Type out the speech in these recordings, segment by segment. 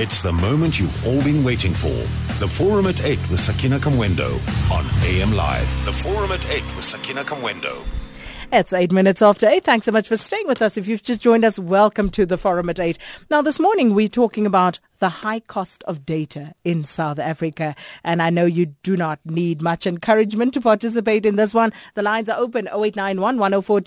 It's the moment you've all been waiting for. The Forum at 8 with Sakina Kamwendo on AM Live. The Forum at 8 with Sakina Kamwendo. It's eight minutes after eight. Thanks so much for staying with us. If you've just joined us, welcome to the Forum at eight. Now, this morning we're talking about the high cost of data in South Africa. And I know you do not need much encouragement to participate in this one. The lines are open 0891 104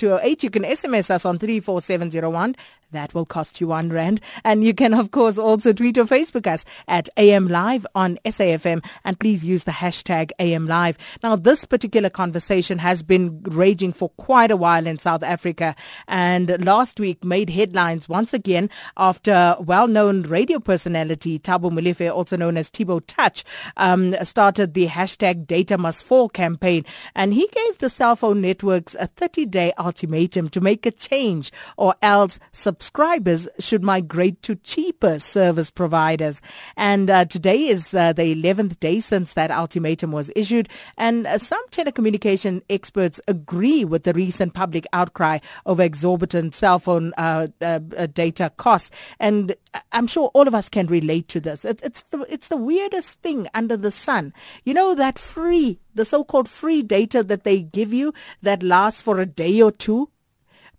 You can SMS us on 34701. That will cost you one rand. And you can, of course, also tweet or Facebook us at AM Live on SAFM. And please use the hashtag AM Live. Now, this particular conversation has been raging for quite a while in South Africa. And last week made headlines once again after well-known radio personality, Thabo Molefe, also known as Tbo Touch, um, started the hashtag Data Must Fall campaign. And he gave the cell phone networks a 30-day ultimatum to make a change or else subscribers should migrate to cheaper service providers. And uh, today is uh, the 11th day since that ultimatum was issued. And uh, some telecommunication experts agree with the recent public outcry over exorbitant cell phone uh, uh, uh, data costs. And I'm sure all of us can relate to this. It's, it's, the, it's the weirdest thing under the sun. You know, that free, the so-called free data that they give you that lasts for a day or two.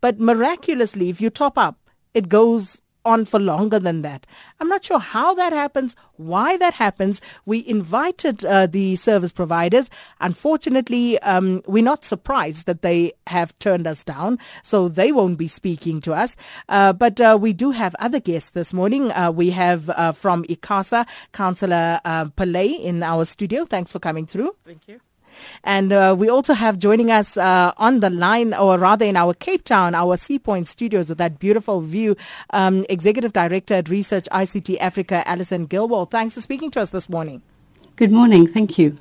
But miraculously, if you top up, it goes on for longer than that. I'm not sure how that happens, why that happens. We invited uh, the service providers. Unfortunately, um, we're not surprised that they have turned us down, so they won't be speaking to us. Uh, but uh, we do have other guests this morning. Uh, we have uh, from ICASA, Councillor uh, Pillay in our studio. Thanks for coming through. Thank you. And uh, we also have joining us uh, on the line, or rather in our Cape Town, our Sea Point studios with that beautiful view, um, Executive Director at Research ICT Africa, Alison Gillwald. Thanks for speaking to us this morning. Good morning. Thank you.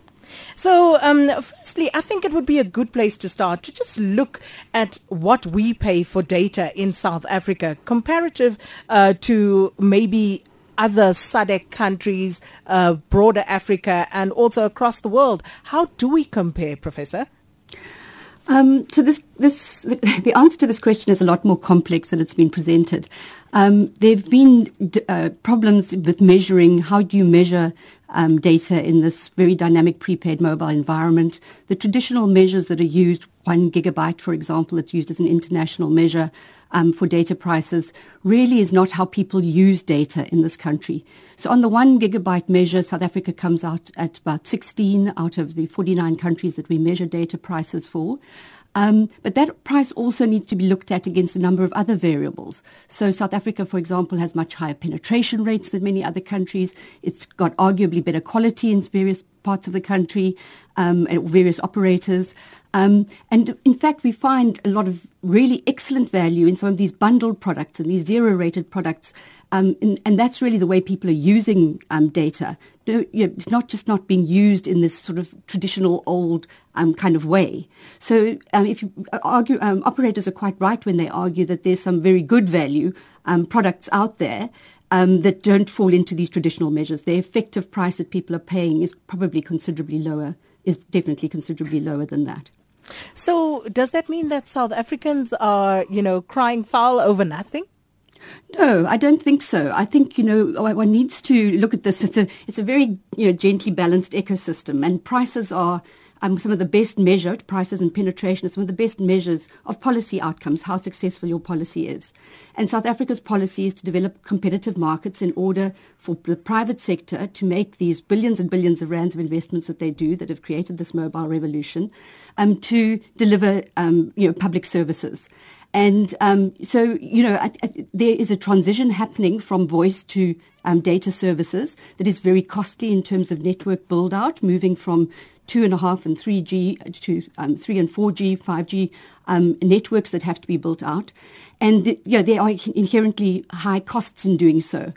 So, um, firstly, I think it would be a good place to start to just look at what we pay for data in South Africa comparative uh, to maybe other SADC countries, uh, broader Africa, and also across the world. How do we compare, Professor? Um, so this, this, the, answer to this question is a lot more complex than it's been presented. Um, there have been uh, problems with measuring. How do you measure um, data in this very dynamic prepaid mobile environment? The traditional measures that are used, one gigabyte, for example, it's used as an international measure um, for data prices really is not how people use data in this country. So on the one gigabyte measure, South Africa comes out at about 16 out of the 49 countries that we measure data prices for. Um, but that price also needs to be looked at against a number of other variables. So South Africa, for example, has much higher penetration rates than many other countries. It's got arguably better quality in various parts of the country, um, various operators. Um, and in fact, we find a lot of really excellent value in some of these bundled products and these zero rated products. Um, and, and, that's really the way people are using um, data. It's not just not being used in this sort of traditional old um, kind of way. So um, if you argue, um, operators are quite right when they argue that there's some very good value products out there um, that don't fall into these traditional measures. The effective price that people are paying is probably considerably lower, is definitely considerably lower than that. So does that mean that South Africans are, you know, crying foul over nothing? No, I don't think so. I think you know one needs to look at this. It's a it's a very you know gently balanced ecosystem, and prices are um, some of the best measured prices and penetration are some of the best measures of policy outcomes, how successful your policy is. And South Africa's policy is to develop competitive markets in order for the private sector to make these billions and billions of rands of investments that they do that have created this mobile revolution um, to deliver um, you know, public services. And um, so, you know, I, I, there is a transition happening from voice to um, data services that is very costly in terms of network build out, moving from two and a half and 3G to um, 3 and 4G, 5G um, networks that have to be built out. And the, know, there are inherently high costs in doing so.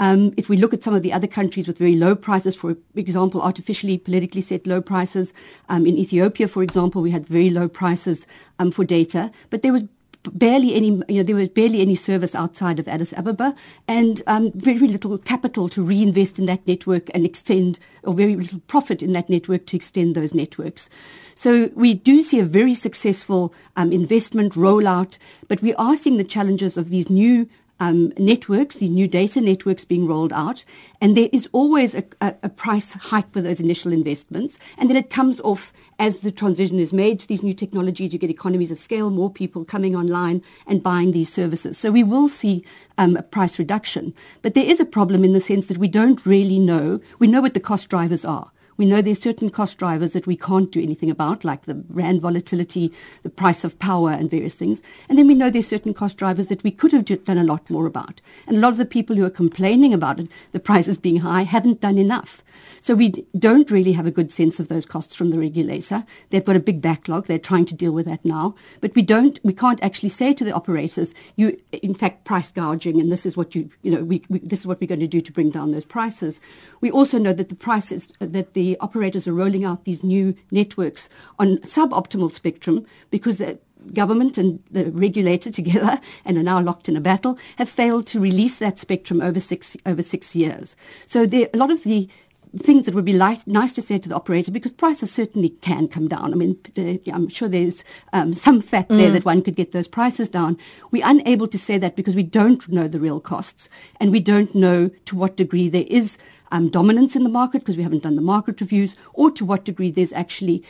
Um, if we look at some of the other countries with very low prices, for example, artificially politically set low prices, um, in Ethiopia, for example, we had very low prices um, for data, but there was barely any, you know, there was barely any service outside of Addis Ababa and um, very little capital to reinvest in that network and extend, or very little profit in that network to extend those networks. So we do see a very successful um, investment rollout, but we are seeing the challenges of these new um, networks, the new data networks being rolled out, and there is always a, a, a, price hike for those initial investments, and then it comes off as the transition is made to these new technologies. You get economies of scale, more people coming online and buying these services. So we will see um, a price reduction, but there is a problem in the sense that we don't really know. We know what the cost drivers are. We know there's certain cost drivers that we can't do anything about, like the rand volatility, the price of power, and various things. And then we know there's certain cost drivers that we could have done a lot more about. And a lot of the people who are complaining about it, the prices being high, haven't done enough. So we don't really have a good sense of those costs from the regulator. They've got a big backlog. They're trying to deal with that now. But we don't, we can't actually say to the operators, you, in fact, price gouging, and this is what you, you know, we, we, this is what we're going to do to bring down those prices. We also know that the prices, that the operators are rolling out these new networks on suboptimal spectrum because the government and the regulator together and are now locked in a battle have failed to release that spectrum over six over six years. So there, a lot of the things that would be light, nice to say to the operator because prices certainly can come down. I mean, uh, I'm sure there's um, some fat mm. there that one could get those prices down. We're unable to say that because we don't know the real costs and we don't know to what degree there is um, dominance in the market because we haven't done the market reviews or to what degree there's actually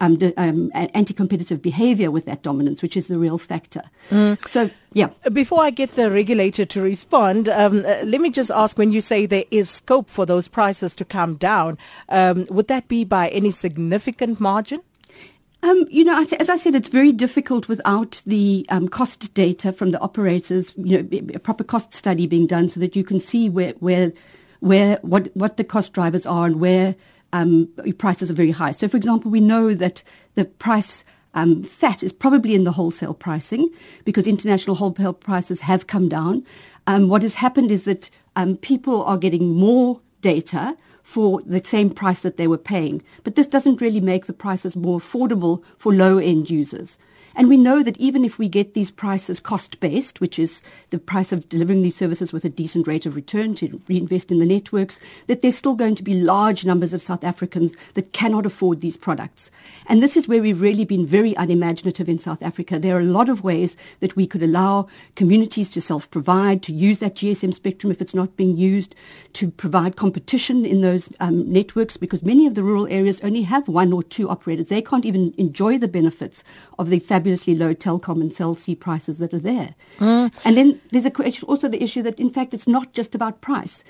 um, um, anti-competitive behavior with that dominance, which is the real factor. Mm. So, yeah. Before I get the regulator to respond, um, uh, let me just ask: when you say there is scope for those prices to come down, um, would that be by any significant margin? Um, you know, as I said, it's very difficult without the um, cost data from the operators. You know, a proper cost study being done so that you can see where, where, where, what, what the cost drivers are and where um, prices are very high. So, for example, we know that the price um, fat is probably in the wholesale pricing because international wholesale prices have come down. Um, what has happened is that um, people are getting more data for the same price that they were paying. But this doesn't really make the prices more affordable for low end users. And we know that even if we get these prices cost based, which is the price of delivering these services with a decent rate of return to reinvest in the networks, that there's still going to be large numbers of South Africans that cannot afford these products. And this is where we've really been very unimaginative in South Africa. There are a lot of ways that we could allow communities to self provide, to use that GSM spectrum if it's not being used, to provide competition in those um, networks because many of the rural areas only have one or two operators. They can't even enjoy the benefits of the fabulously low Telkom and Cell C prices that are there. Mm. And then there's a, also the issue that, in fact, it's not just about price.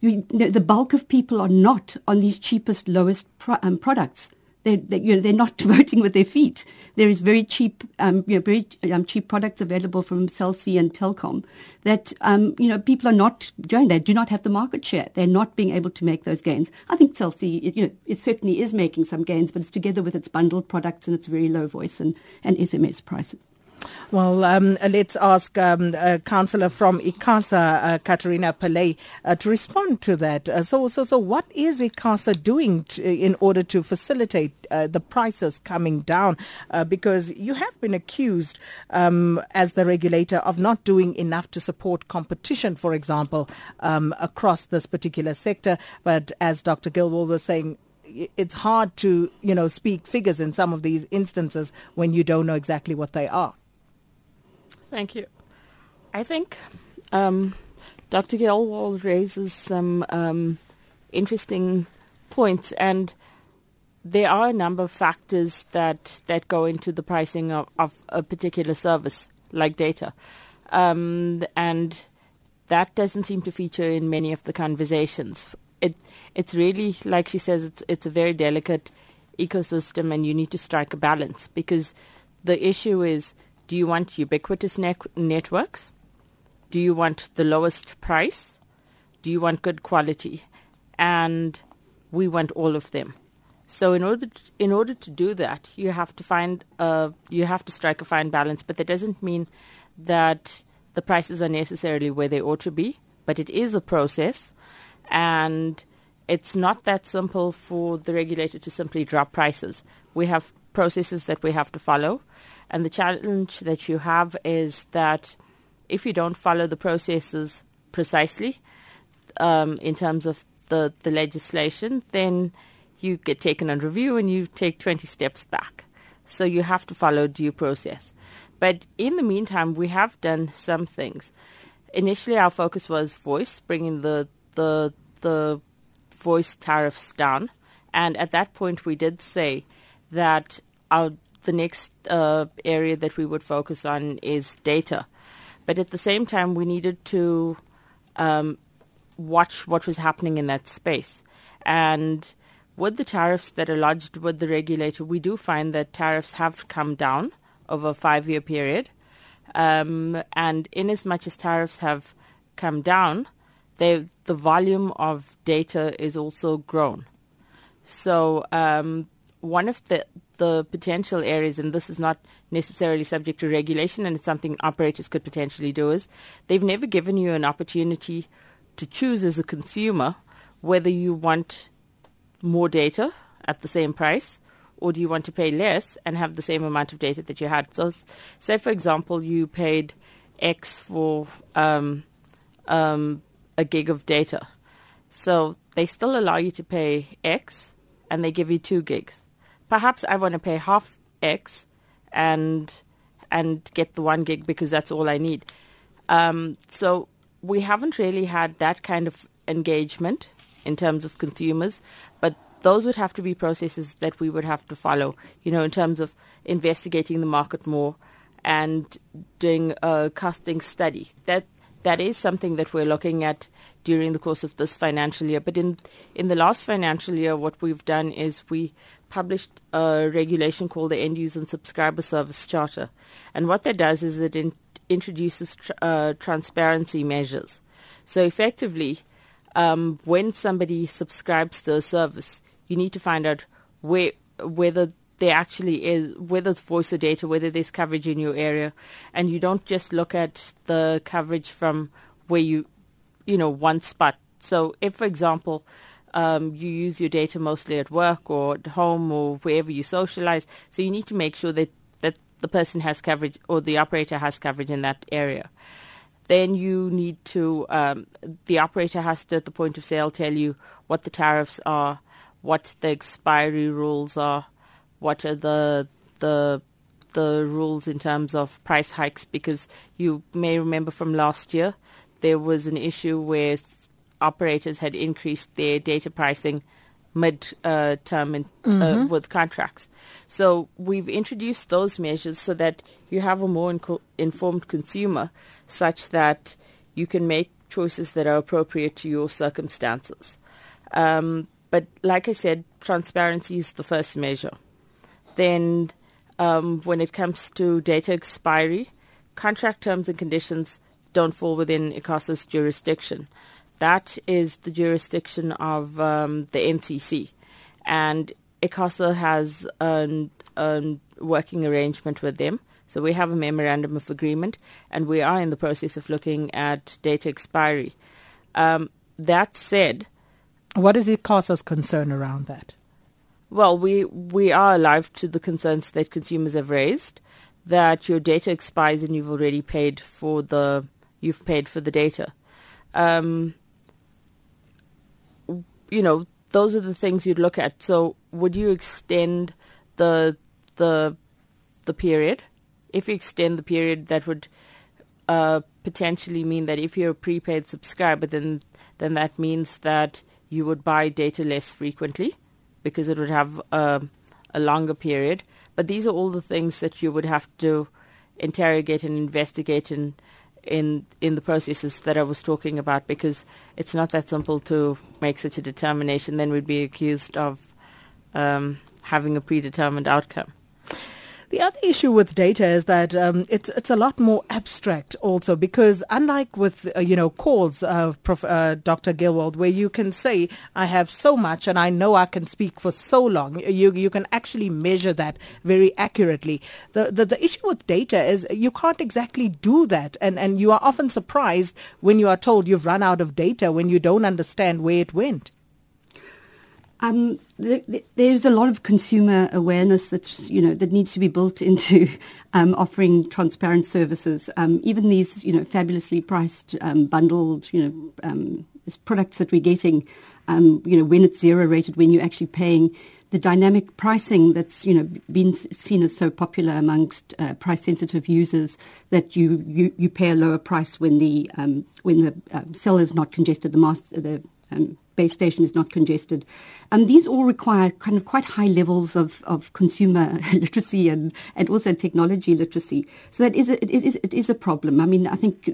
You, the bulk of people are not on these cheapest, lowest pro, um, products. They're, they, you know, they're not voting with their feet. There is very cheap, um, you know, very um, cheap products available from Cell C and Telkom that um, you know people are not doing. They do not have the market share. They're not being able to make those gains. I think Cell C, it, you know, it certainly is making some gains, but it's together with its bundled products and its very low voice and, and SMS prices. Well, um, let's ask um, a councillor from ICASA, uh, Katherina Pillay, uh, to respond to that. Uh, so, so, so, what is ICASA doing to, in order to facilitate uh, the prices coming down? Uh, because you have been accused, um, as the regulator, of not doing enough to support competition, for example, um, across this particular sector. But as Dr. Gillwald was saying, it's hard to, you know, speak figures in some of these instances when you don't know exactly what they are. Thank you. I think um, Dr. Gillwald raises some um, interesting points, and there are a number of factors that, that go into the pricing of, of a particular service, like data. Um, and that doesn't seem to feature in many of the conversations. It it's really like she says it's it's a very delicate ecosystem and you need to strike a balance because the issue is do you want ubiquitous ne- networks? Do you want the lowest price? Do you want good quality? And we want all of them. So in order to, in order to do that, you have to find a, you have to strike a fine balance. But that doesn't mean that the prices are necessarily where they ought to be. But it is a process, and it's not that simple for the regulator to simply drop prices. We have processes that we have to follow. And the challenge that you have is that if you don't follow the processes precisely um, in terms of the, the legislation, then you get taken on review and you take 20 steps back. So you have to follow due process. But in the meantime, we have done some things. initially our focus was voice, bringing the the the voice tariffs down, and at that point we did say that our the next uh, area that we would focus on is data, but at the same time we needed to um, watch what was happening in that space, and with the tariffs that are lodged with the regulator, we do find that tariffs have come down over a five-year period. Um, and in as much as tariffs have come down, they, the volume of data is also grown. So um, one of the the potential areas, and this is not necessarily subject to regulation, and it's something operators could potentially do, is they've never given you an opportunity to choose as a consumer whether you want more data at the same price or do you want to pay less and have the same amount of data that you had? So, say for example, you paid X for um, um, a gig of data. So they still allow you to pay X and they give you two gigs. Perhaps I want to pay half X and and get the one gig because that's all I need. Um, so we haven't really had that kind of engagement in terms of consumers, but those would have to be processes that we would have to follow, you know, in terms of investigating the market more and doing a costing study. That that is something that we're looking at during the course of this financial year. But in in the last financial year, what we've done is we published a regulation called the End User and Subscriber Service Charter, and what that does is it in, introduces tr- uh, transparency measures. So effectively, um, when somebody subscribes to a service, you need to find out where whether there actually is whether it's voice or data, whether there's coverage in your area, and you don't just look at the coverage from where you, you know, one spot. So if, for example, um, you use your data mostly at work or at home or wherever you socialize, so you need to make sure that that the person has coverage or the operator has coverage in that area. Then you need to, um, the operator has to, at the point of sale, tell you what the tariffs are, what the expiry rules are, what are the the the rules in terms of price hikes because you may remember from last year there was an issue where operators had increased their data pricing mid uh, term in, uh, mm-hmm. uh, with contracts. So we've introduced those measures so that you have a more inco- informed consumer such that you can make choices that are appropriate to your circumstances. Um, but like I said, transparency is the first measure. Then um, when it comes to data expiry, contract terms and conditions don't fall within ICASA's jurisdiction. That is the jurisdiction of um, the NCC. And ICASA has a, working arrangement with them. So we have a memorandum of agreement, and we are in the process of looking at data expiry. Um, that said, what is ICASA's concern around that? Well, we we are alive to the concerns that consumers have raised that your data expires and you've already paid for the you've paid for the data. Um, you know, those are the things you'd look at. So, would you extend the the the period? If you extend the period, that would uh, potentially mean that if you're a prepaid subscriber, then then that means that you would buy data less frequently because it would have a, a longer period. But these are all the things that you would have to interrogate and investigate in in in the processes that I was talking about because it's not that simple to make such a determination. Then we'd be accused of um, having a predetermined outcome. The other issue with data is that um, it's it's a lot more abstract also because unlike with uh, you know calls, of Prof, uh, Dr. Gillwald, where you can say I have so much and I know I can speak for so long, you you can actually measure that very accurately. The the, the issue with data is you can't exactly do that, and and you are often surprised when you are told you've run out of data when you don't understand where it went. Um, there's a lot of consumer awareness that's you know that needs to be built into um, offering transparent services. Um, even these you know fabulously priced um, bundled you know um, products that we're getting, um, you know, when it's zero rated, when you're actually paying the dynamic pricing that's you know been seen as so popular amongst uh, price sensitive users that you, you, you pay a lower price when the when the cell is not congested, the master the station is not congested. Um, these all require kind of quite high levels of, of consumer literacy and, and also technology literacy. So that is a, it is it is a problem. I mean, I think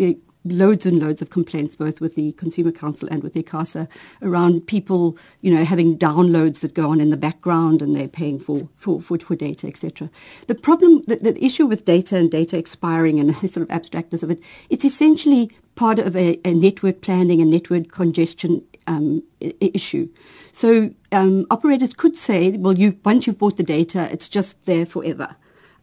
loads and loads of complaints, both with the Consumer Council and with ICASA, around people, you know, having downloads that go on in the background and they're paying for, for, for, for data, etc. The problem, the, the, issue with data and data expiring and the sort of abstractness of it, it's essentially part of a, a network planning and network congestion um, issue. So um, operators could say, well, you once you've bought the data, it's just there forever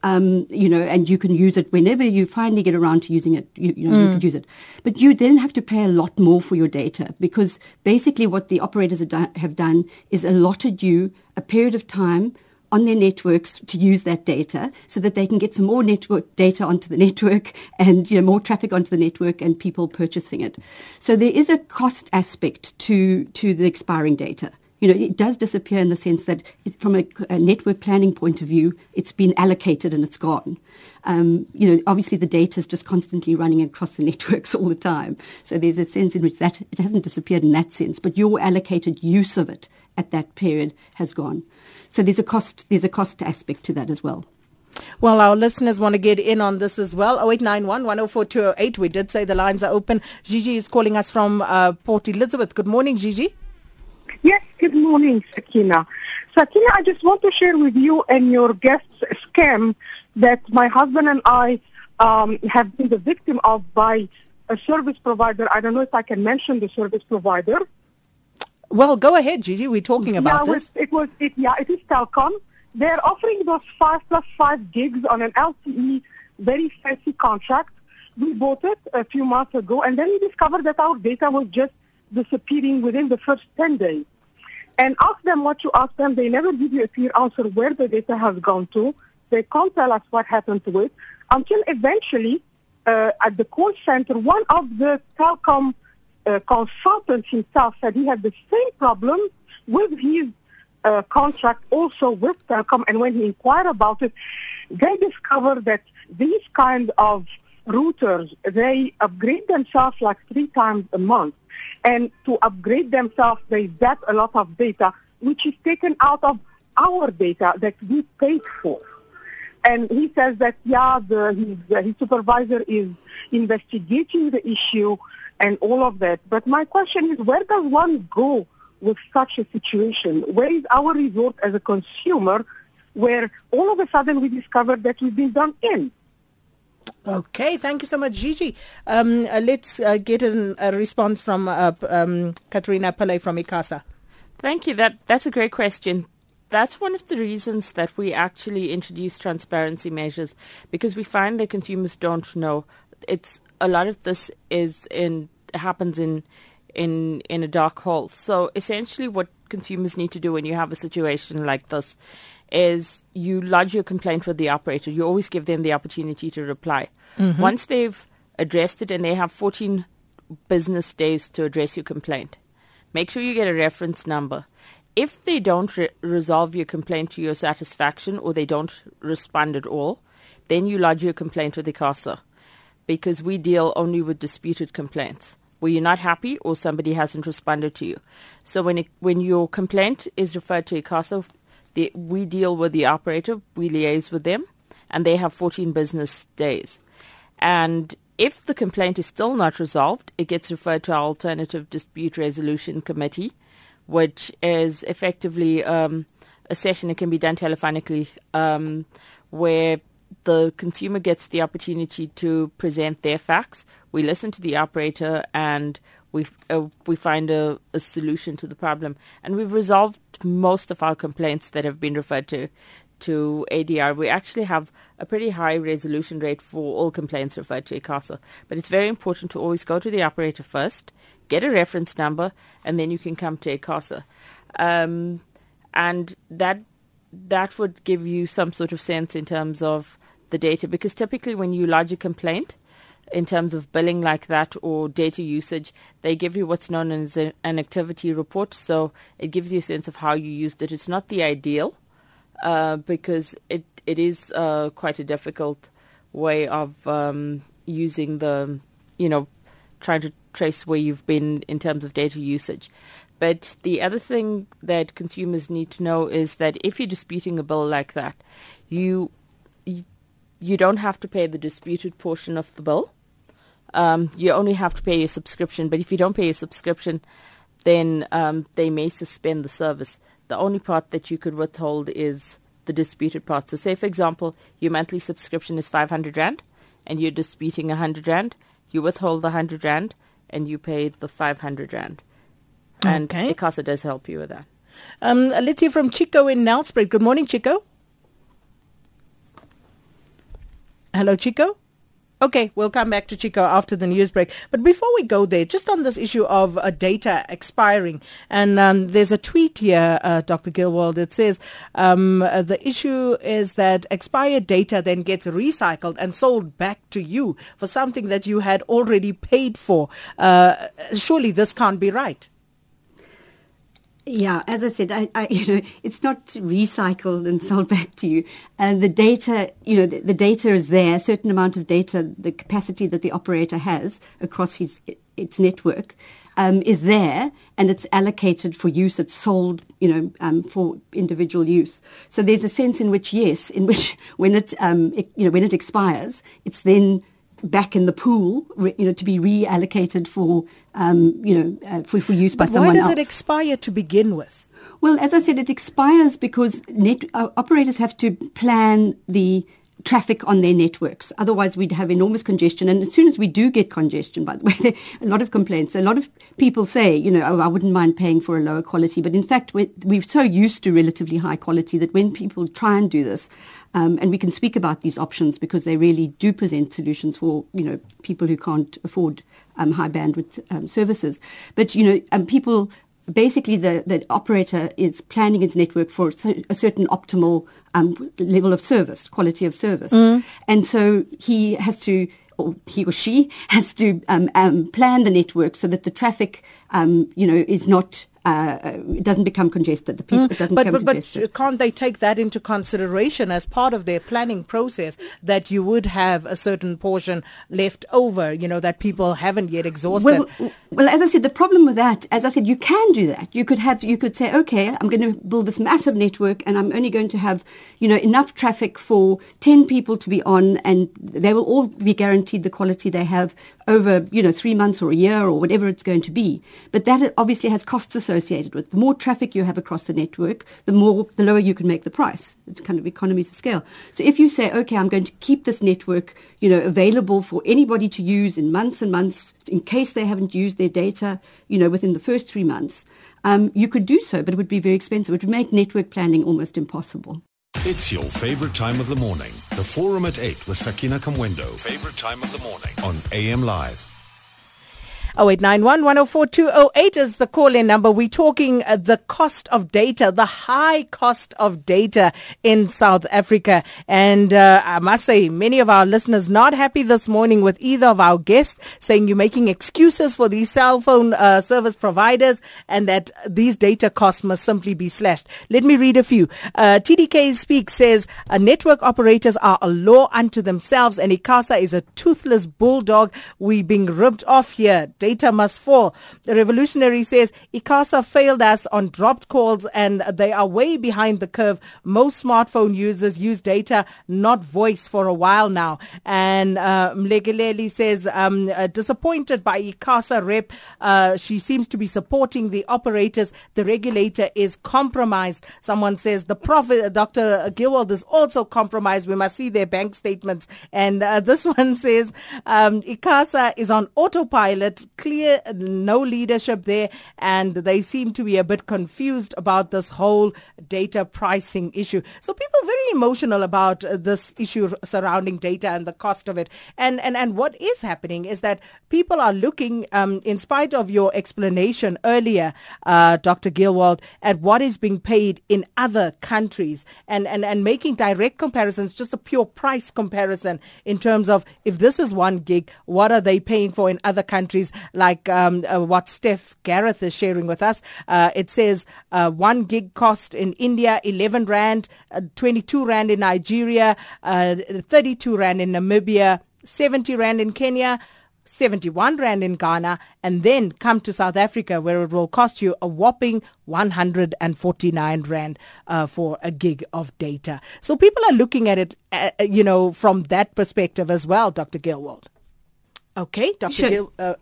um, you know, and you can use it whenever you finally get around to using it, you, you know, mm. you could use it. But you then have to pay a lot more for your data because basically what the operators have done is allotted you a period of time on their networks to use that data so that they can get some more network data onto the network and you know more traffic onto the network and people purchasing it. So there is a cost aspect to to the expiring data you know, it does disappear in the sense that it, from a, a, network planning point of view, it's been allocated and it's gone. Um, you know, obviously the data is just constantly running across the networks all the time. So there's a sense in which that it hasn't disappeared in that sense, but your allocated use of it at that period has gone. So there's a cost, there's a cost aspect to that as well. Well, our listeners want to get in on this as well. 0891 104 208. We did say the lines are open. Gigi is calling us from uh, Port Elizabeth. Good morning, Gigi. Yes, good morning, Sakina. Sakina, I just want to share with you and your guests a scam that my husband and I um, have been the victim of by a service provider. I don't know if I can mention the service provider. Well, go ahead, Gigi. We're talking about yeah, this. It was, it, yeah, it is Telkom. They're offering those five plus five gigs on an LTE, very fancy contract. We bought it a few months ago, and then we discovered that our data was just disappearing within the first 10 days. And ask them what you ask them. They never give you a clear answer where the data has gone to. They can't tell us what happened to it until eventually uh, at the call center, one of the Telkom uh, himself said he had the same problem with his uh, contract also with Telkom. And when he inquired about it, they discovered that these kind of routers, they upgrade themselves like three times a month. And to upgrade themselves, they zap a lot of data, which is taken out of our data that we paid for. And he says that, yeah, the, his, uh, his supervisor is investigating the issue and all of that. But my question is, where does one go with such a situation? Where is our resort as a consumer where all of a sudden we discover that we've been done in? Okay, thank you so much, Gigi. Um, uh, let's uh, get an, a response from uh, um, Katrina Pillay from ICASA. Thank you. That that's a great question. That's one of the reasons that we actually introduce transparency measures because we find that consumers don't know. It's a lot of this is in happens in in in a dark hole. So essentially, what consumers need to do when you have a situation like this is you lodge your complaint with the operator. You always give them the opportunity to reply. Mm-hmm. Once they've addressed it and they have 14 business days to address your complaint, make sure you get a reference number. If they don't re- resolve your complaint to your satisfaction or they don't respond at all, then you lodge your complaint with ICASA because we deal only with disputed complaints where you're not happy or somebody hasn't responded to you. So when it, when your complaint is referred to ICASA, the, we deal with the operator, we liaise with them, and they have 14 business days. And if the complaint is still not resolved, it gets referred to our Alternative Dispute Resolution Committee, which is effectively um, a session that can be done telephonically um, where the consumer gets the opportunity to present their facts. We listen to the operator and we uh, we find a, a, solution to the problem, and we've resolved most of our complaints that have been referred to to ADR. We actually have a pretty high resolution rate for all complaints referred to ICASA, but it's very important to always go to the operator first, get a reference number, and then you can come to ICASA, um, and that that would give you some sort of sense in terms of the data, because typically when you lodge a complaint in terms of billing like that or data usage, they give you what's known as an activity report. So it gives you a sense of how you used it. It's not the ideal uh, because it it is uh, quite a difficult way of um, using the, you know, trying to trace where you've been in terms of data usage. But the other thing that consumers need to know is that if you're disputing a bill like that, you you, you don't have to pay the disputed portion of the bill. Um, you only have to pay your subscription. But if you don't pay your subscription, then um, they may suspend the service. The only part that you could withhold is the disputed part. So, say for example, your monthly subscription is 500 rand, and you're disputing 100 rand. You withhold the 100 rand, and you pay the 500 rand. And Okay. ICASA does help you with that. Um, let's hear from Chico in Nelspruit. Good morning, Chico. Hello, Chico. Okay, we'll come back to Chico after the news break. But before we go there, just on this issue of uh, data expiring, and um, there's a tweet here, uh, Dr. Gillwald, that says um, uh, the issue is that expired data then gets recycled and sold back to you for something that you had already paid for. Uh, surely this can't be right. Yeah, as I said, I, I, you know, it's not recycled and sold back to you. And the data, you know, the, the data is there. A certain amount of data, the capacity that the operator has across his its network, um, is there, and it's allocated for use. It's sold, you know, um, for individual use. So there's a sense in which, yes, in which when it, um, it you know, when it expires, it's then back in the pool, you know, to be reallocated for, um, you know, uh, for, for use by But someone why does else. it expire to begin with? Well, as I said, it expires because net, uh, operators have to plan the traffic on their networks. Otherwise, we'd have enormous congestion. And as soon as we do get congestion, by the way, a lot of complaints. A lot of people say, you know, oh, I wouldn't mind paying for a lower quality. But in fact, we're, we're so used to relatively high quality that when people try and do this, um, and we can speak about these options because they really do present solutions for you know people who can't afford um, high bandwidth um, services. But you know, um, people basically the, the operator is planning its network for a certain optimal um, level of service, quality of service, and so he has to. Or he or she has to um, um, plan the network so that the traffic, um, you know, is not uh, it doesn't become congested. The people it doesn't But, become but, congested. but can't they take that into consideration as part of their planning process that you would have a certain portion left over, you know, that people haven't yet exhausted? Well, well, as I said, the problem with that, as I said, you can do that. You could have, you could say, okay, I'm going to build this massive network, and I'm only going to have, you know, enough traffic for ten people to be on, and they will all be guaranteed the quality they have over, you know, three months or a year or whatever it's going to be. But that obviously has costs associated with. it. The more traffic you have across the network, the more, the lower you can make the price. It's kind of economies of scale. So if you say, okay, I'm going to keep this network, you know, available for anybody to use in months and months, in case they haven't used their data, you know, within the first three months, um, you could do so, but it would be very expensive. It would make network planning almost impossible. It's your favorite time of the morning. The Forum at 8 with Sakina Kamwendo. Favorite time of the morning on AM Live. 0891 104 208 is the call in number. We're talking uh, the cost of data, the high cost of data in South Africa. And uh, I must say, many of our listeners not happy this morning with either of our guests saying you're making excuses for these cell phone uh, service providers and that these data costs must simply be slashed. Let me read a few. Uh, TDK Speak says network operators are a law unto themselves and ICASA is a toothless bulldog. We're being ripped off here. Data must fall. The revolutionary says ICASA failed us on dropped calls and they are way behind the curve. Most smartphone users use data, not voice for a while now. And uh, Mlegeleli says um, uh, disappointed by ICASA rep. Uh, she seems to be supporting the operators. The regulator is compromised. Someone says the prophet, Dr. Gillwald is also compromised. We must see their bank statements. And uh, this one says um, ICASA is on autopilot clear, no leadership there, and they seem to be a bit confused about this whole data pricing issue. So people are very emotional about uh, this issue surrounding data and the cost of it. And and and what is happening is that people are looking, um, in spite of your explanation earlier, uh, Dr. Gillwald, at what is being paid in other countries and, and, and making direct comparisons, just a pure price comparison in terms of if this is one gig, what are they paying for in other countries, like um, uh, what Steph Gareth is sharing with us. Uh, it says uh, one gig cost in India, 11 Rand, uh, 22 Rand in Nigeria, uh, 32 Rand in Namibia, 70 Rand in Kenya, 71 Rand in Ghana, and then come to South Africa where it will cost you a whopping 149 Rand uh, for a gig of data. So people are looking at it, uh, uh you know, from that perspective as well, Dr. Gillwald. Okay, Dr. Sure. Gil, uh,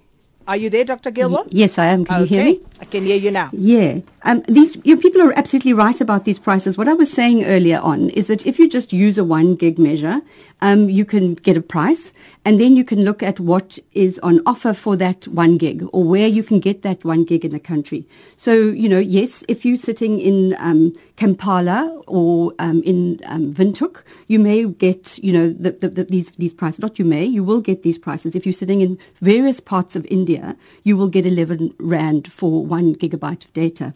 are you there, Dr. Gillwald? Yes, I am. Can okay. you hear me? I can hear you now. Yeah. Um, these you know, people are absolutely right about these prices. What I was saying earlier on is that if you just use a one gig measure, um, you can get a price, and then you can look at what is on offer for that one gig or where you can get that one gig in the country. So you know, yes, if you're sitting in um, Kampala or um, in um, Windhoek, you may get you know the, the, the, these these prices. Not you may, you will get these prices. If you're sitting in various parts of India, you will get 11 rand for one gigabyte of data.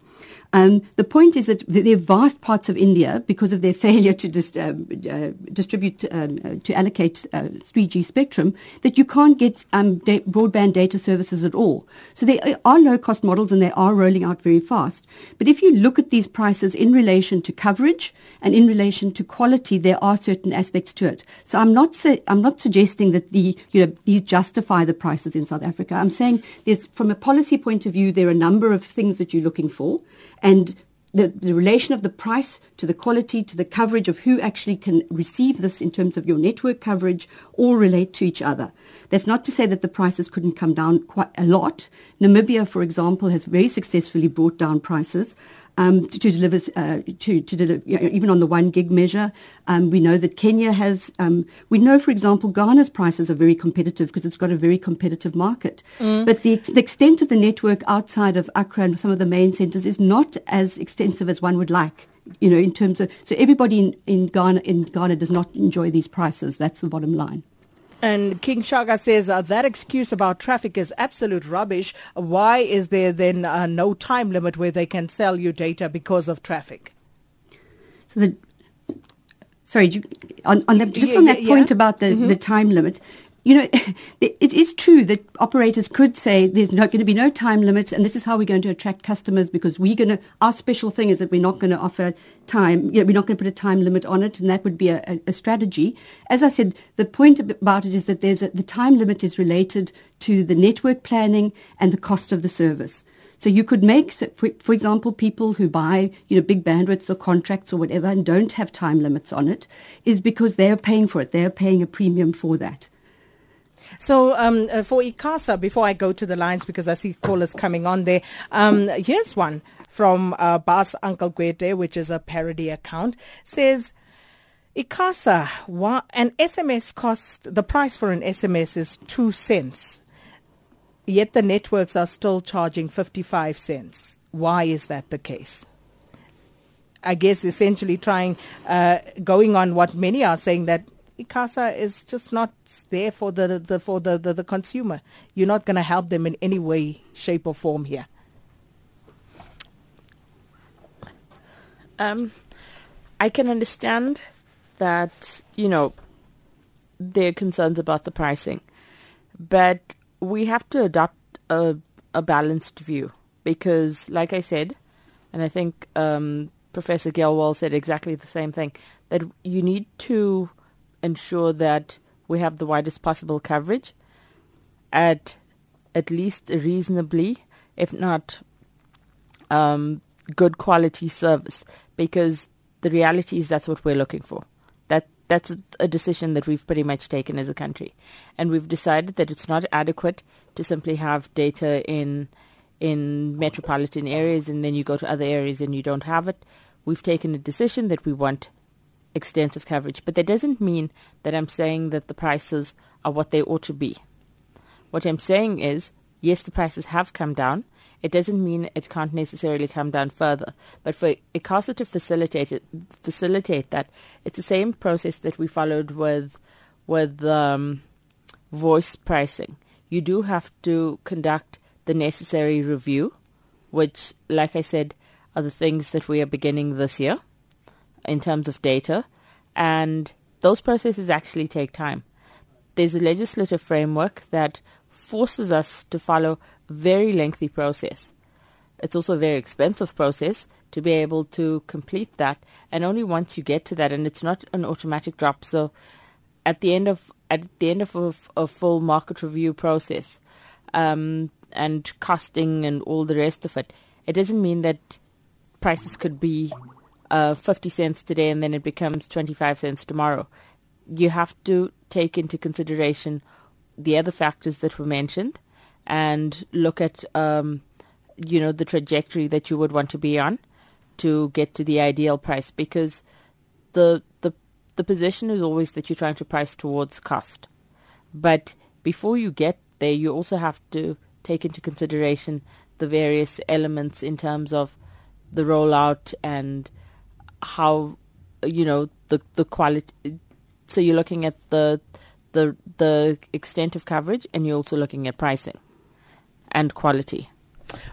Um, the point is that there are vast parts of India, because of their failure to dis, uh, uh, distribute, um, uh, to allocate 3G uh, spectrum, that you can't get um, da- broadband data services at all. So there are low-cost models, and they are rolling out very fast. But if you look at these prices in relation to coverage and in relation to quality, there are certain aspects to it. So I'm not su- I'm not suggesting that the you know these justify the prices in South Africa. I'm saying there's from a policy point of view, there are a number of things that you're looking for and the, the, relation of the price to the quality to the coverage of who actually can receive this in terms of your network coverage all relate to each other. That's not to say that the prices couldn't come down quite a lot. Namibia, for example, has very successfully brought down prices um, to, to, deliver uh, to, to deliver you know, even on the one gig measure. Um, we know that Kenya has. Um, we know, for example, Ghana's prices are very competitive because it's got a very competitive market. Mm. But the, the extent of the network outside of Accra and some of the main centres is not as extensive as one would like you know, in terms of so everybody in, in Ghana in Ghana does not enjoy these prices. That's the bottom line. And King Shaga says uh, that excuse about traffic is absolute rubbish. Why is there then uh, no time limit where they can sell you data because of traffic? So the sorry, you, on, on the, just yeah, on that yeah, point yeah. about the, mm-hmm. the time limit, you know, it is true that operators could say there's not going to be no time limit, and this is how we're going to attract customers because we're going to. Our special thing is that we're not going to offer time. You know, we're not going to put a time limit on it, and that would be a, a strategy. As I said, the point about it is that there's a, the time limit is related to the network planning and the cost of the service. So you could make, for, for example, people who buy, you know, big bandwidths or contracts or whatever and don't have time limits on it, is because they are paying for it. They are paying a premium for that. So um, uh, for ICASA, before I go to the lines, because I see callers coming on there, um, here's one from uh, Bas Uncle Gwete, which is a parody account, says, ICASA, an SMS cost, the price for an SMS is two cents, yet the networks are still charging 55 cents. Why is that the case? I guess essentially trying, uh, going on what many are saying that ICASA is just not there for the, the for the, the, the consumer. You're not going to help them in any way, shape, or form here. Um, I can understand that you know there are concerns about the pricing, but we have to adopt a a balanced view because, like I said, and I think um, Professor Gillwald said exactly the same thing that you need to ensure that we have the widest possible coverage at at least reasonably, if not um, good quality service, because the reality is that's what we're looking for. That that's a decision that we've pretty much taken as a country, and we've decided that it's not adequate to simply have data in in metropolitan areas and then you go to other areas and you don't have it. We've taken a decision that we want extensive coverage. But that doesn't mean that I'm saying that the prices are what they ought to be. What I'm saying is yes, the prices have come down. It doesn't mean it can't necessarily come down further. But for ICASA to facilitate it, facilitate that, it's the same process that we followed with with um, voice pricing. You do have to conduct the necessary review, which, like I said, are the things that we are beginning this year in terms of data, and those processes actually take time. There's a legislative framework that forces us to follow a very lengthy process. It's also a very expensive process to be able to complete that, and only once you get to that, and it's not an automatic drop. So, at the end of at the end of a, a full market review process, um, and costing and all the rest of it, it doesn't mean that prices could be uh, 50 cents today and then it becomes 25 cents tomorrow. You have to take into consideration the other factors that were mentioned and look at, um, you know, the trajectory that you would want to be on to get to the ideal price because the, the, the position is always that you're trying to price towards cost. But before you get there, you also have to take into consideration the various elements in terms of the rollout and how you know the the quality so you're looking at the the the extent of coverage and you're also looking at pricing and quality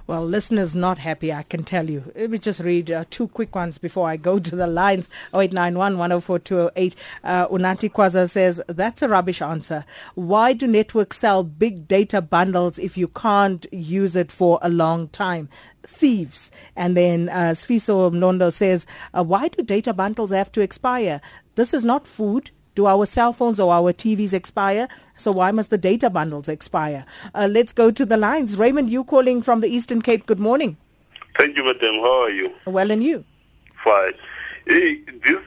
well, listeners not happy, I can tell you. Let me just read uh, two quick ones before I go to the lines. 0891 104 208. Uh, Kwaza says, that's a rubbish answer. Why do networks sell big data bundles if you can't use it for a long time? thieves. And then uh, Sfiso Mnondo says, uh, why do data bundles have to expire? This is not food. Do our cell phones or our TVs expire? So why must the data bundles expire? Uh, let's go to the lines. Raymond, you calling from the Eastern Cape. Good morning. Thank you, madam. How are you? Well, and you? Fine. Hey, this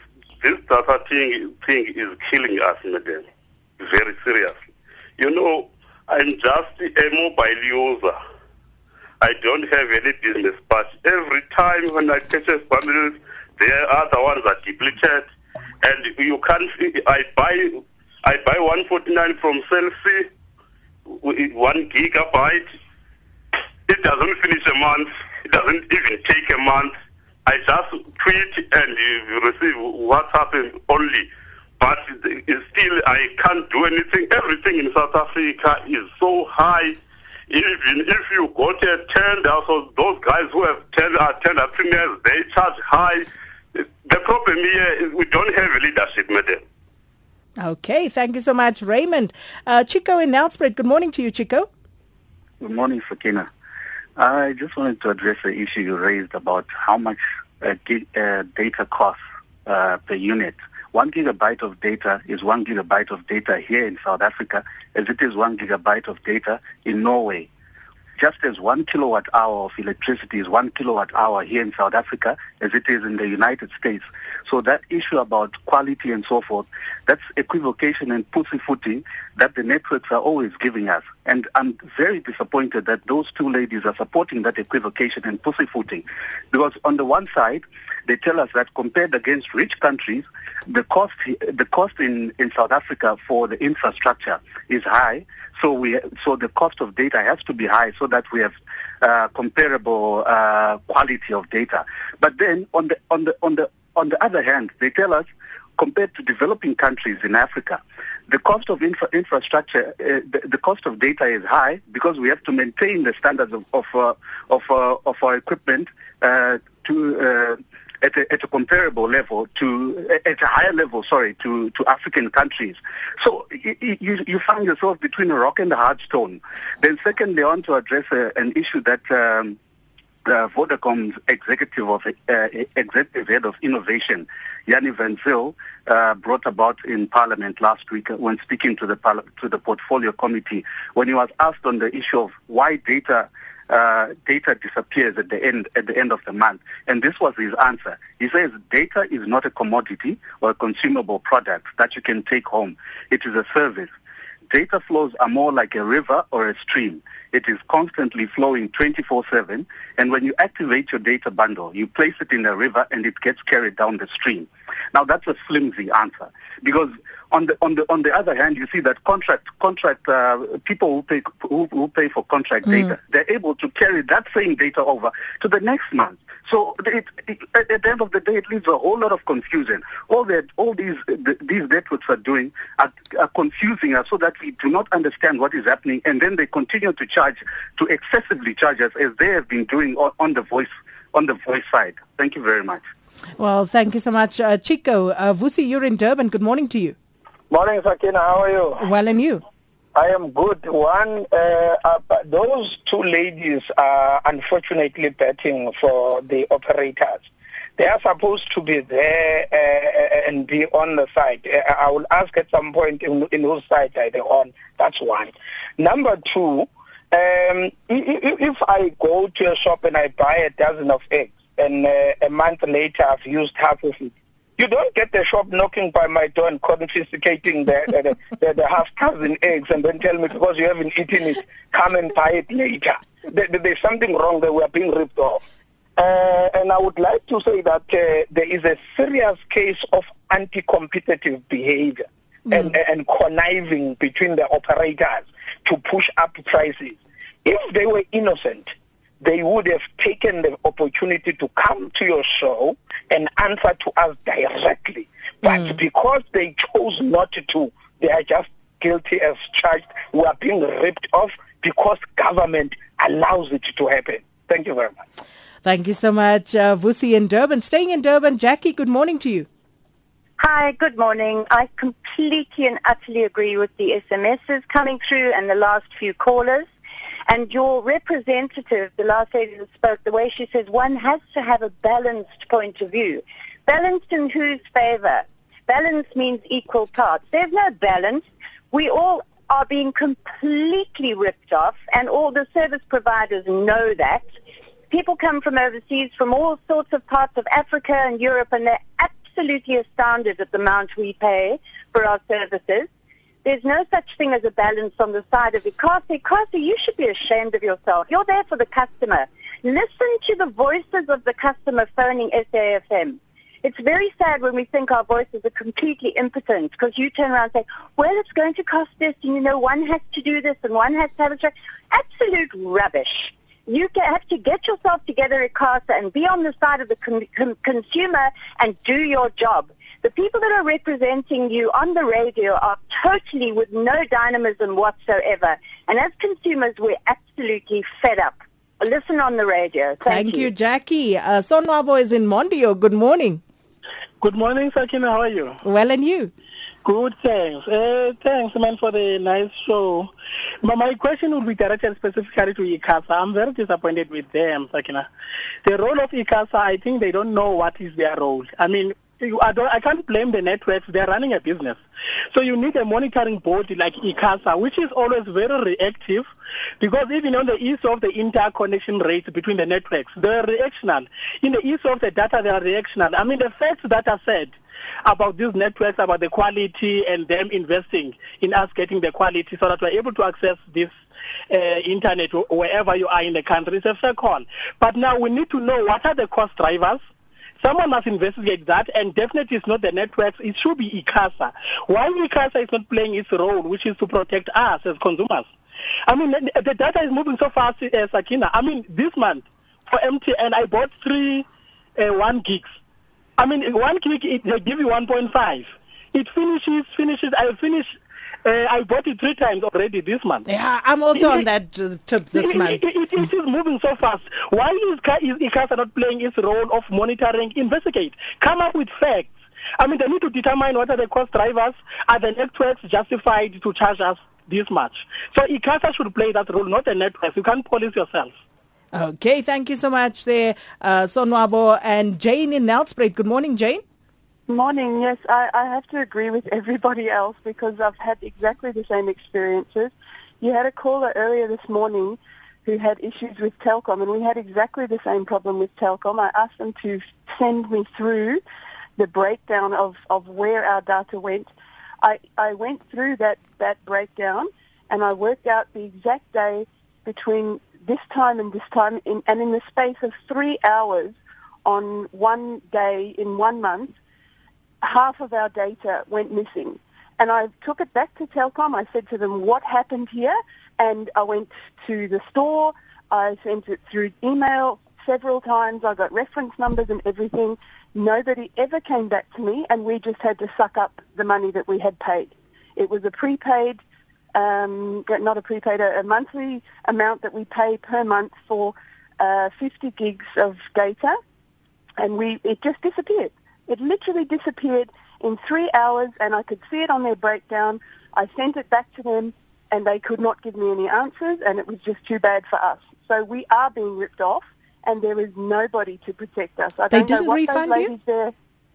this data thing thing is killing us, madam. Very seriously. You know, I'm just a mobile user. I don't have any business, but every time when I purchase bundles, there are the ones that duplicate and you can't. I buy I buy 149 from Cell C, one gigabyte. It doesn't finish a month. It doesn't even take a month. I just tweet and you receive WhatsApp only. But still, I can't do anything. Everything in South Africa is so high. Even if you go to a tender, so those guys who have tender, uh, tender uh, premiums, they charge high. The problem here is we don't have leadership, madam. Okay, thank you so much, Raymond. Uh, Chico in Nelspruit, good morning to you, Chico. Good morning, Sakina. I just wanted to address the issue you raised about how much uh, uh, data costs uh, per unit. One gigabyte of data is one gigabyte of data here in South Africa as it is one gigabyte of data in Norway just as one kilowatt hour of electricity is one kilowatt hour here in South Africa as it is in the United States. So that issue about quality and so forth, that's equivocation and pussyfooting that the networks are always giving us. And I'm very disappointed that those two ladies are supporting that equivocation and pussyfooting. Because on the one side, they tell us that compared against rich countries, the cost, the cost in, in South Africa for the infrastructure is high. So we, so the cost of data has to be high so that we have uh, comparable uh, quality of data. But then on the, on the, on the, on the other hand, they tell us compared to developing countries in Africa, the cost of infra- infrastructure, uh, the, the, cost of data is high because we have to maintain the standards of of uh, of, uh, of, our equipment uh, to uh, at a, at a comparable level to at a higher level, sorry, to, to African countries. So you, you find yourself between a rock and a hard stone. Then secondly, I want to address a, an issue that. Um, uh, Vodacom's executive of uh, executive head of innovation, Jannie van Zyl, uh, brought about in Parliament last week when speaking to the to the portfolio committee when he was asked on the issue of why data uh, data disappears at the end at the end of the month. And this was his answer. He says data is not a commodity or a consumable product that you can take home. It is a service data flows are more like a river or a stream. It is constantly flowing 24-7. And when you activate your data bundle, you place it in the river and it gets carried down the stream. Now that's a flimsy answer because on the on the on the other hand, you see that contract contract uh, people who pay who, who pay for contract mm. data, they're able to carry that same data over to the next month. So it, it, at the end of the day, it leaves a whole lot of confusion. All that all these the, these networks are doing are, are confusing us so that we do not understand what is happening, and then they continue to charge to excessively charge us as they have been doing on, on the voice on the voice side. Thank you very much. Well, thank you so much, uh, Chico. Uh, Vusi, you're in Durban. Good morning to you. Morning, Sakina. How are you? Well, and you? I am good. One, uh, uh, those two ladies are unfortunately betting for the operators. They are supposed to be there uh, and be on the site. Uh, I will ask at some point in, in whose site are they on. That's one. Number two, um, if, if I go to a shop and I buy a dozen of eggs, and uh, a month later I've used half of it, you don't get the shop knocking by my door and confiscating the, the, the, the half dozen eggs and then tell me because you haven't eaten it, come and buy it later. There's something wrong there. We are being ripped off. Uh, and I would like to say that uh, there is a serious case of anti-competitive behavior mm. and, and conniving between the operators to push up prices. If they were innocent, they would have taken the opportunity to come to your show and answer to us directly. But mm. because they chose not to, they are just guilty as charged. We are being ripped off because government allows it to happen. Thank you very much. Thank you so much, uh, Vusi in Durban. Staying in Durban, Jackie, good morning to you. Hi, good morning. I completely and utterly agree with the SMSs coming through and the last few callers. And your representative, the last lady that spoke, the way she says one has to have a balanced point of view. Balanced in whose favor? Balance means equal parts. There's no balance. We all are being completely ripped off, and all the service providers know that. People come from overseas, from all sorts of parts of Africa and Europe, and they're absolutely astounded at the amount we pay for our services. There's no such thing as a balance on the side of ICASA. ICASA, you should be ashamed of yourself. You're there for the customer. Listen to the voices of the customer phoning SAFM. It's very sad when we think our voices are completely impotent because you turn around and say, well, it's going to cost this and, you know, one has to do this and one has to have a track. Absolute rubbish. You have to get yourself together at CASA and be on the side of the con- con- consumer and do your job. The people that are representing you on the radio are totally with no dynamism whatsoever. And as consumers, we're absolutely fed up. Listen on the radio. Thank, Thank you. you. Jackie. Uh, Sonwabo is in Mondio. Good morning. Good morning, Sakina. How are you? Well, and you? Good, thanks. Uh, thanks, man, for the nice show. But my question would be directed specifically to ICASA. I'm very disappointed with them, Sakina. The role of ICASA, I think they don't know what is their role. I mean, I, don't, I can't blame the networks. They're running a business. So you need a monitoring body like ICASA, which is always very reactive because even on the issue of the interconnection rates between the networks, they're reactional. In the issue of the data, they are reactional. I mean, the facts that are said about these networks, about the quality and them investing in us getting the quality so that we're able to access this uh, internet wherever you are in the country. It's a fair call. But now we need to know what are the cost drivers, Someone must investigate that, and definitely it's not the networks. It should be ICASA. Why ICASA is not playing its role, which is to protect us as consumers? I mean, the data is moving so fast, uh, Sakina. I mean, this month for MTN, I bought three uh, one gigs. I mean, one gig, it, they give you 1.5. It finishes, finishes, I finish uh, I bought it three times already this month. Yeah, I'm also it, on that uh, tip this it, month. It, it, is moving so fast. Why is, is ICASA not playing its role of monitoring, investigate, come up with facts? I mean, they need to determine what are the cost drivers. Are the networks justified to charge us this much? So ICASA should play that role, not the networks. You can't police yourself. Okay, thank you so much there, uh, Sonwabo and Jane in Nelspruit. Good morning, Jane. Morning. Yes, I, I have to agree with everybody else because I've had exactly the same experiences. You had a caller earlier this morning who had issues with Telkom, and we had exactly the same problem with Telkom. I asked them to send me through the breakdown of, of where our data went. I, I went through that, that breakdown and I worked out the exact day between this time and this time, in, and in the space of three hours on one day in one month, half of our data went missing. And I took it back to Telkom. I said to them, what happened here? And I went to the store. I sent it through email several times. I got reference numbers and everything. Nobody ever came back to me, and we just had to suck up the money that we had paid. It was a prepaid, um, not a prepaid, a monthly amount that we pay per month for uh, 50 gigs of data, and we it just disappeared. It literally disappeared in three hours, and I could see it on their breakdown. I sent it back to them, and they could not give me any answers, and it was just too bad for us. So we are being ripped off, and there is nobody to protect us. I they don't didn't know what refund those you? there.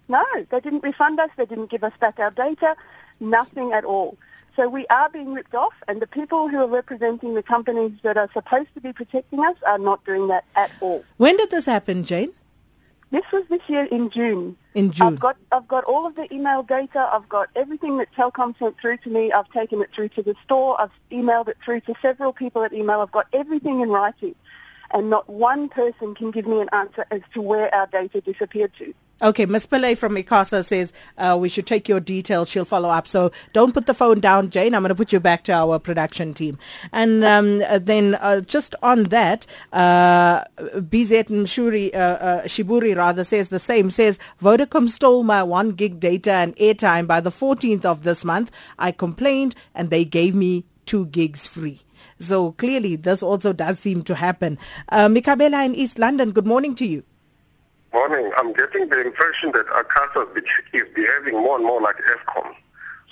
No, they didn't refund us. They didn't give us back our data. Nothing at all. So we are being ripped off, and the people who are representing the companies that are supposed to be protecting us are not doing that at all. When did this happen, Jane? This was this year in June. In June. I've got I've got all of the email data. I've got everything that Telkom sent through to me. I've taken it through to the store. I've emailed it through to several people at email. I've got everything in writing, and not one person can give me an answer as to where our data disappeared to. Okay, Miss Pillay from ICASA says uh, we should take your details. She'll follow up. So don't put the phone down, Jane. I'm going to put you back to our production team. And um, uh, then uh, just on that, uh, BZ Mshuri, uh, uh, Shiburi rather says the same. Says Vodacom stole my one gig data and airtime by the 14th of this month. I complained and they gave me two gigs free. So clearly, this also does seem to happen. Uh, Mikabela in East London. Good morning to you. Morning. I'm getting the impression that ICASA is behaving more and more like Eskom.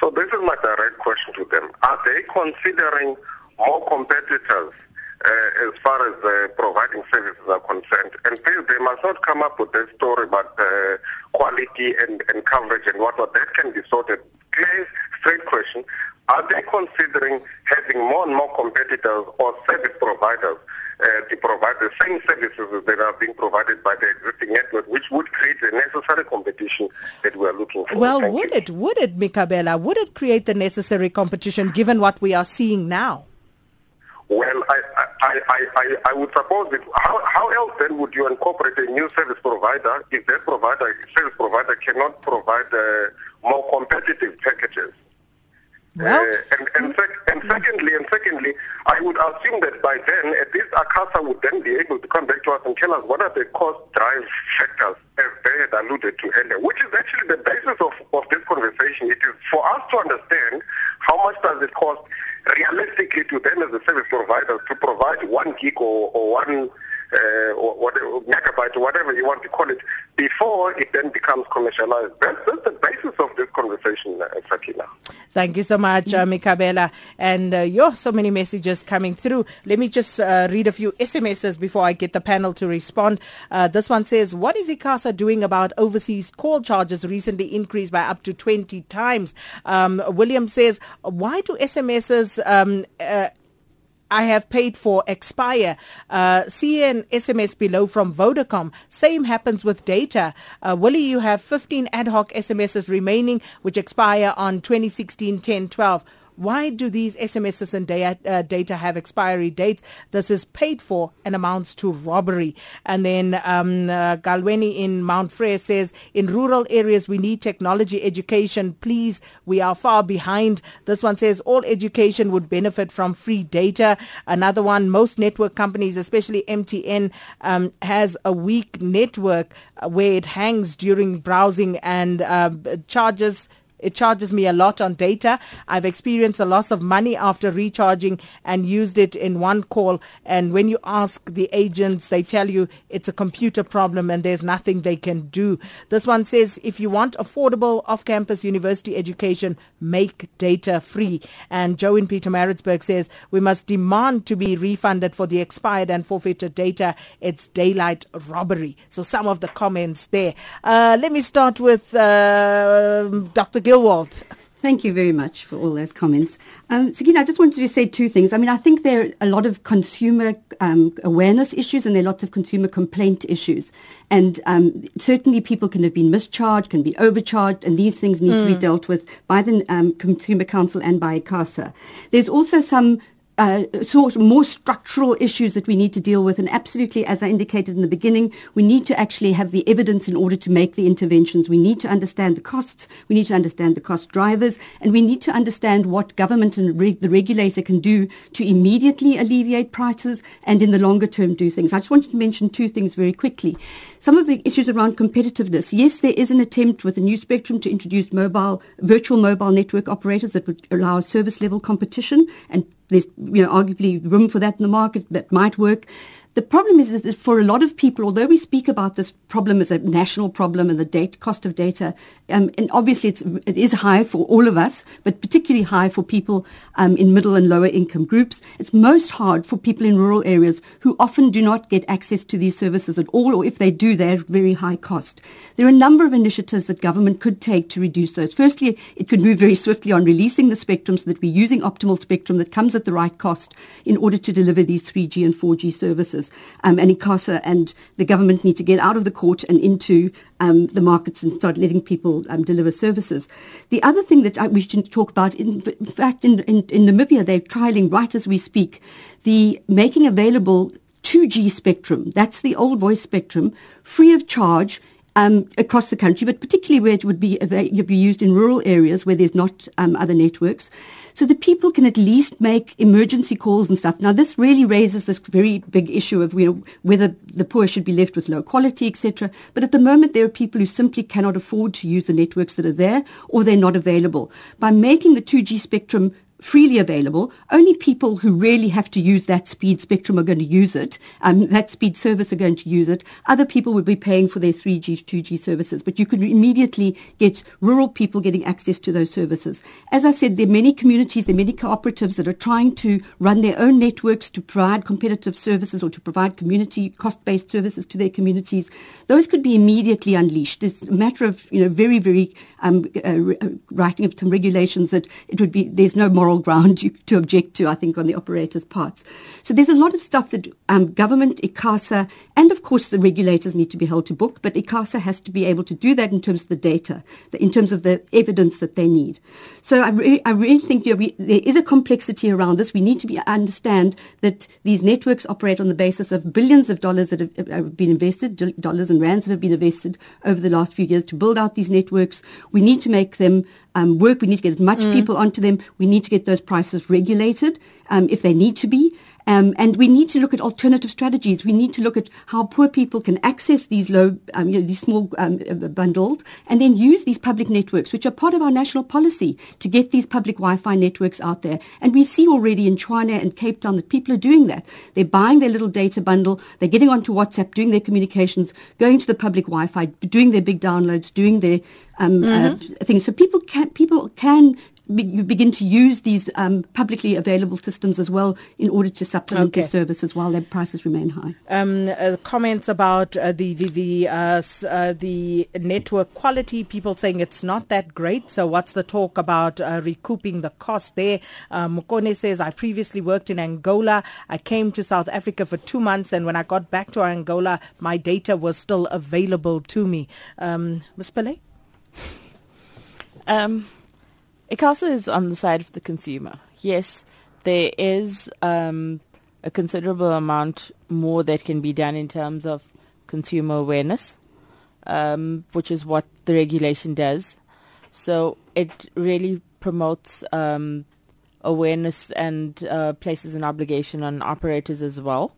So this is my direct question to them. Are they considering more competitors uh, as far as uh, providing services are concerned? And please, they must not come up with that story about uh, quality and, and coverage and whatnot. That can be sorted. Clear, straight question. Are they considering having more and more competitors or service providers uh, to provide the same services that are being provided by the existing network, which would create the necessary competition that we are looking for? Well, Thank would you. it, would it, Mikabela, would it create the necessary competition given what we are seeing now? Well, I, I, I, I, I would suppose that how, how else then would you incorporate a new service provider if that provider, service provider cannot provide uh, more competitive packages? Well, Uh, and, and, sec- and secondly, and secondly, I would assume that by then, at least ICASA would then be able to come back to us and tell us what are the cost drive factors, as they had alluded to earlier, which is actually the basis of, of this conversation. It is for us to understand how much does it cost realistically to them as a service provider to provide one gig or, or one uh, whatever, whatever you want to call it before it then becomes commercialized. That's, that's the basis of this conversation, uh, Sakina. Thank you so much, uh, Mikabela. And uh, yo, so many messages coming through. Let me just uh, read a few SMSs before I get the panel to respond. Uh, this one says, what is ICASA doing about overseas call charges recently increased by up to 20 times? Um, William says, why do SMSs um, uh, I have paid for expire. Uh, see an SMS below from Vodacom. Same happens with data. Uh, Willie, you have 15 ad hoc SMSs remaining, which expire on 2016 10 12. Why do these SMSs and da- uh, data have expiry dates? This is paid for and amounts to robbery. And then um, uh, Galweni in Mount Frere says, in rural areas, we need technology education. Please, we are far behind. This one says, all education would benefit from free data. Another one, most network companies, especially MTN, um, has a weak network uh, where it hangs during browsing and uh, charges it charges me a lot on data. I've experienced a loss of money after recharging and used it in one call. And when you ask the agents, they tell you it's a computer problem and there's nothing they can do. This one says if you want affordable off campus university education, make data free. And Joe in Pietermaritzburg says we must demand to be refunded for the expired and forfeited data. It's daylight robbery. So some of the comments there. Uh, let me start with uh, Dr. Thank you very much for all those comments. Um, Sakina, I just wanted to say two things. I mean, I think there are a lot of consumer um, awareness issues and there are lots of consumer complaint issues. And um, certainly people can have been mischarged, can be overcharged, and these things need mm. to be dealt with by the um, Consumer Council and by ICASA. There's also some uh, sort of more structural issues that we need to deal with. And absolutely, as I indicated in the beginning, we need to actually have the evidence in order to make the interventions. We need to understand the costs. We need to understand the cost drivers. And we need to understand what government and re- the regulator can do to immediately alleviate prices and in the longer term do things. I just wanted to mention two things very quickly. Some of the issues around competitiveness. Yes, there is an attempt with the new spectrum to introduce mobile, virtual mobile network operators that would allow service level competition and there's you know arguably room for that in the market that might work. The problem is that for a lot of people, although we speak about this problem as a national problem and the date, cost of data, um, and obviously it's, it is high for all of us, but particularly high for people um, in middle and lower income groups. It's most hard for people in rural areas who often do not get access to these services at all, or if they do, they're very high cost. There are a number of initiatives that government could take to reduce those. Firstly, it could move very swiftly on releasing the spectrum so that we're using optimal spectrum that comes at the right cost in order to deliver these 3G and 4G services. Um, and ICASA and the government need to get out of the court and into um, the markets and start letting people um, deliver services. The other thing that I, we should talk about, in, in fact, in, in, in Namibia, they're trialing right as we speak the making available 2G spectrum. That's the old voice spectrum, free of charge um, across the country, but particularly where it would be, be used in rural areas where there's not um, other networks so that people can at least make emergency calls and stuff. Now, this really raises this very big issue of you know, whether the poor should be left with low quality, etc. But at the moment, there are people who simply cannot afford to use the networks that are there, or they're not available. By making the 2G spectrum freely available. Only people who really have to use that speed spectrum are going to use it. Um, that speed service are going to use it. Other people will be paying for their 3G, 2G services, but you could immediately get rural people getting access to those services. As I said, there are many communities, there are many cooperatives that are trying to run their own networks to provide competitive services or to provide community cost-based services to their communities. Those could be immediately unleashed. It's a matter of, you know, very, very um, uh, uh writing of some regulations that it would be, there's no moral moral ground to, object to, I think, on the operator's parts. So there's a lot of stuff that um, government, ICASA, and of course the regulators need to be held to book, but ICASA has to be able to do that in terms of the data, in terms of the evidence that they need. So I, re- I really think you know, we, there is a complexity around this. We need to be, understand that these networks operate on the basis of billions of dollars that have, have been invested, dollars and rands that have been invested over the last few years to build out these networks. We need to make them um, work. We need to get as much mm. people onto them. We need to get those prices regulated um, if they need to be. Um, and we need to look at alternative strategies. We need to look at how poor people can access these low, um, you know, these small um, uh, bundles, and then use these public networks, which are part of our national policy to get these public Wi-Fi networks out there. And we see already in Tshwane and Cape Town that people are doing that. They're buying their little data bundle, they're getting onto WhatsApp, doing their communications, going to the public Wi-Fi, doing their big downloads, doing their um, uh, mm-hmm. uh, things. So people can people can you begin to use these um, publicly available systems as well in order to supplement okay. the services while their prices remain high. Um, uh, comments about uh, the the the, uh, uh, the network quality. People saying it's not that great. So what's the talk about uh, recouping the cost there? Uh, Mukone says I previously worked in Angola. I came to South Africa for two months, and when I got back to Angola, my data was still available to me. Um, Ms. Pillay? Um, ICASA is on the side of the consumer. Yes, there is um, a considerable amount more that can be done in terms of consumer awareness, um, which is what the regulation does. So it really promotes um, awareness and uh, places an obligation on operators as well.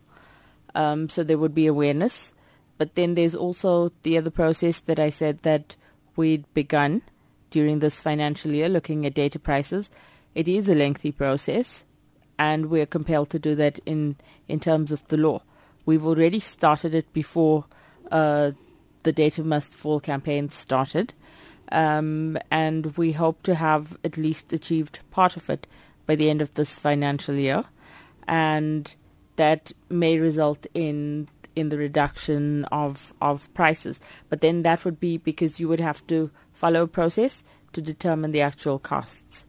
Um, so there would be awareness. But then there's also the other process that I said that we'd begun during this financial year looking at data prices. It is a lengthy process and we're compelled to do that in, in terms of the law. We've already started it before uh, the Data Must Fall campaign started. Um, and we hope to have at least achieved part of it by the end of this financial year. And that may result in in the reduction of of prices. But then that would be because you would have to follow a process to determine the actual costs.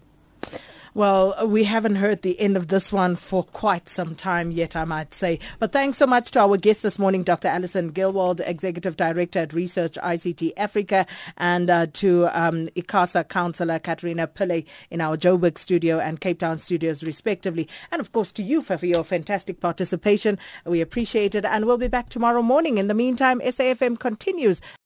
Well, we haven't heard the end of this one for quite some time yet, I might say. But thanks so much to our guest this morning, Dr. Alison Gillwald, Executive Director at Research ICT Africa, and uh, to um, ICASA Councillor Katherina Pillay in our Joburg studio and Cape Town studios, respectively. And of course, to you for, for your fantastic participation. We appreciate it. And we'll be back tomorrow morning. In the meantime, SAFM continues.